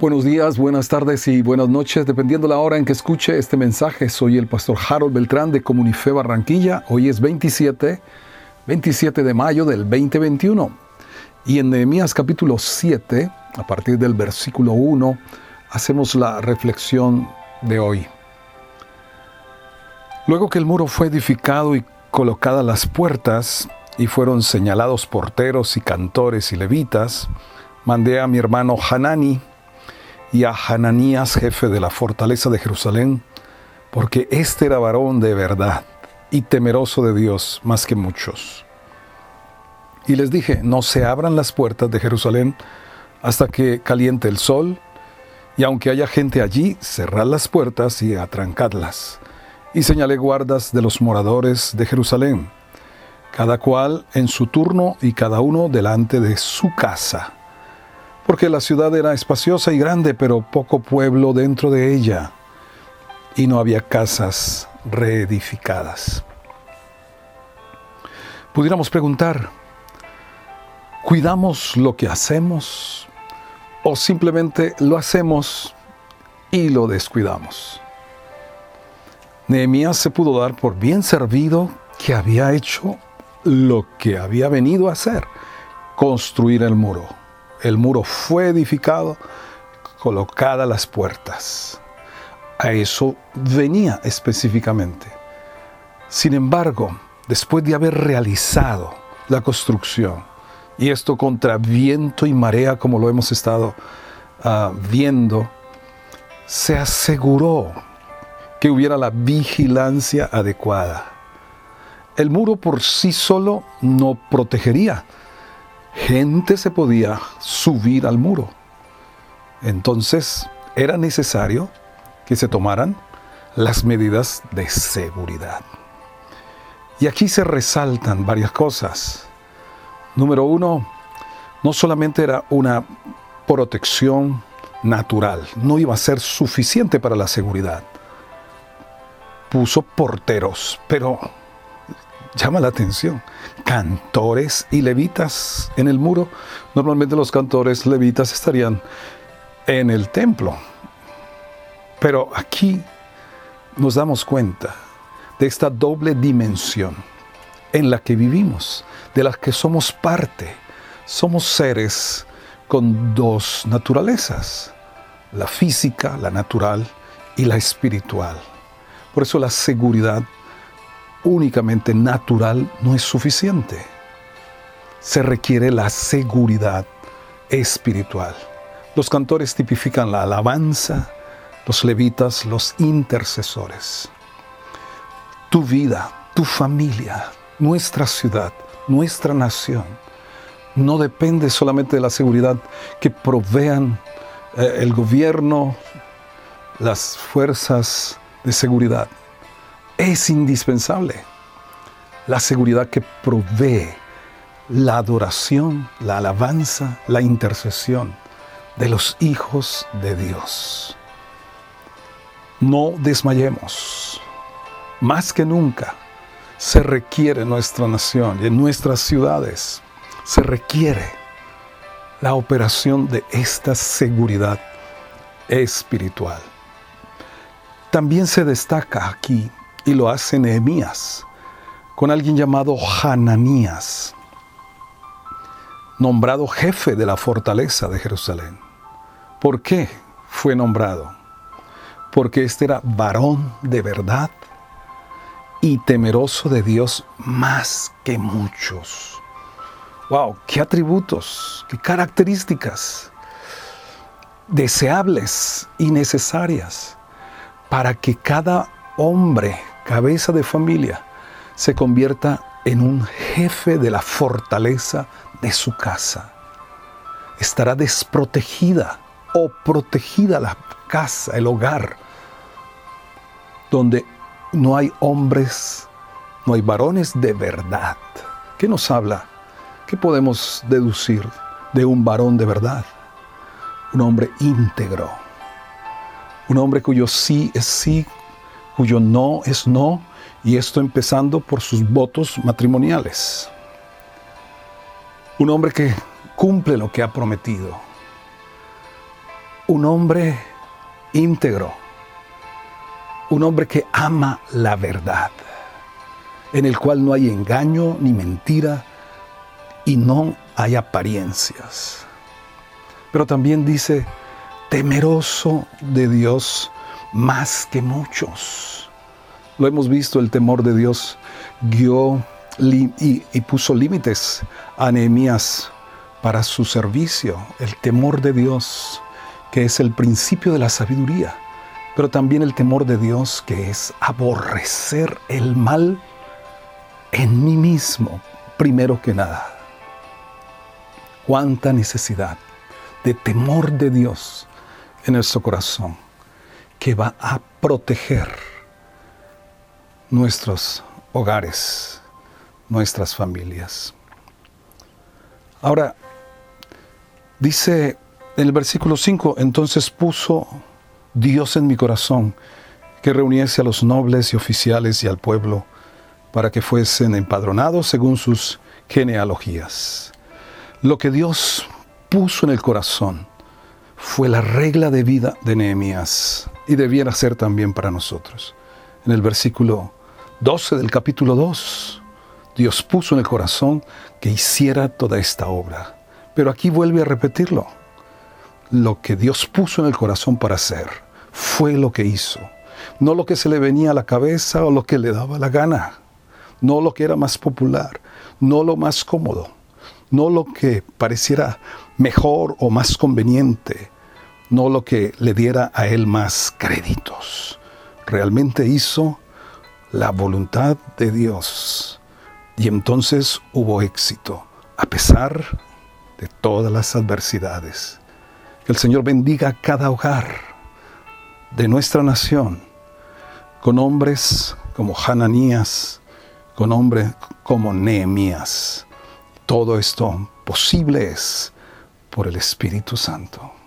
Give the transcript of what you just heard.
Buenos días, buenas tardes y buenas noches, dependiendo la hora en que escuche este mensaje. Soy el pastor Harold Beltrán de Comunife Barranquilla. Hoy es 27, 27 de mayo del 2021. Y en Nehemías capítulo 7, a partir del versículo 1, hacemos la reflexión de hoy. Luego que el muro fue edificado y colocadas las puertas, y fueron señalados porteros y cantores y levitas, mandé a mi hermano Hanani, y a Hananías, jefe de la fortaleza de Jerusalén, porque éste era varón de verdad y temeroso de Dios más que muchos. Y les dije, no se abran las puertas de Jerusalén hasta que caliente el sol, y aunque haya gente allí, cerrad las puertas y atrancadlas. Y señalé guardas de los moradores de Jerusalén, cada cual en su turno y cada uno delante de su casa porque la ciudad era espaciosa y grande, pero poco pueblo dentro de ella, y no había casas reedificadas. Pudiéramos preguntar, ¿cuidamos lo que hacemos o simplemente lo hacemos y lo descuidamos? Nehemías se pudo dar por bien servido que había hecho lo que había venido a hacer, construir el muro el muro fue edificado, colocadas las puertas. A eso venía específicamente. Sin embargo, después de haber realizado la construcción, y esto contra viento y marea como lo hemos estado uh, viendo, se aseguró que hubiera la vigilancia adecuada. El muro por sí solo no protegería, gente se podía subir al muro. Entonces era necesario que se tomaran las medidas de seguridad. Y aquí se resaltan varias cosas. Número uno, no solamente era una protección natural, no iba a ser suficiente para la seguridad. Puso porteros, pero llama la atención. Cantores y levitas en el muro. Normalmente los cantores levitas estarían en el templo. Pero aquí nos damos cuenta de esta doble dimensión en la que vivimos, de la que somos parte. Somos seres con dos naturalezas, la física, la natural y la espiritual. Por eso la seguridad únicamente natural no es suficiente. Se requiere la seguridad espiritual. Los cantores tipifican la alabanza, los levitas, los intercesores. Tu vida, tu familia, nuestra ciudad, nuestra nación, no depende solamente de la seguridad que provean eh, el gobierno, las fuerzas de seguridad es indispensable. La seguridad que provee la adoración, la alabanza, la intercesión de los hijos de Dios. No desmayemos. Más que nunca se requiere en nuestra nación y en nuestras ciudades, se requiere la operación de esta seguridad espiritual. También se destaca aquí y lo hace Nehemías con alguien llamado Hananías, nombrado jefe de la fortaleza de Jerusalén. ¿Por qué fue nombrado? Porque este era varón de verdad y temeroso de Dios más que muchos. ¡Wow! ¡Qué atributos! ¡Qué características! Deseables y necesarias para que cada hombre cabeza de familia, se convierta en un jefe de la fortaleza de su casa. Estará desprotegida o protegida la casa, el hogar, donde no hay hombres, no hay varones de verdad. ¿Qué nos habla? ¿Qué podemos deducir de un varón de verdad? Un hombre íntegro, un hombre cuyo sí es sí, cuyo no es no, y esto empezando por sus votos matrimoniales. Un hombre que cumple lo que ha prometido. un hombre íntegro, un hombre que ama la verdad, en el cual no hay engaño ni mentira y no hay apariencias. Pero también dice, temeroso de Dios más que muchos. Lo hemos visto, el temor de Dios guió y, puso límites a Nehemías para su servicio, el temor de Dios, que es el principio de la sabiduría, pero también el temor de Dios, que es aborrecer el mal en mí mismo, primero que nada. Cuánta necesidad de temor de Dios en nuestro corazón, que va a proteger nuestros hogares, nuestras familias. Ahora, dice en el versículo 5, entonces puso Dios en mi corazón que reuniese a los nobles y oficiales y al pueblo para que fuesen empadronados según sus genealogías. Lo que Dios puso en el corazón fue la regla de vida de Nehemías y debiera ser también para nosotros. En el versículo 12 del capítulo 2, Dios puso en el corazón que hiciera toda esta obra. Pero aquí vuelve a repetirlo. Lo que Dios puso en el corazón para hacer fue lo que hizo. No lo que se le venía a la cabeza o lo que le daba la gana. No lo que era más popular. No lo más cómodo. No lo que pareciera mejor o más conveniente. No lo que le diera a él más créditos. Realmente hizo la voluntad de Dios. Y entonces hubo éxito, a pesar de todas las adversidades. Que el Señor bendiga cada hogar de nuestra nación, con hombres como Hananías, con hombres como Nehemías. Todo esto posible es por el Espíritu Santo.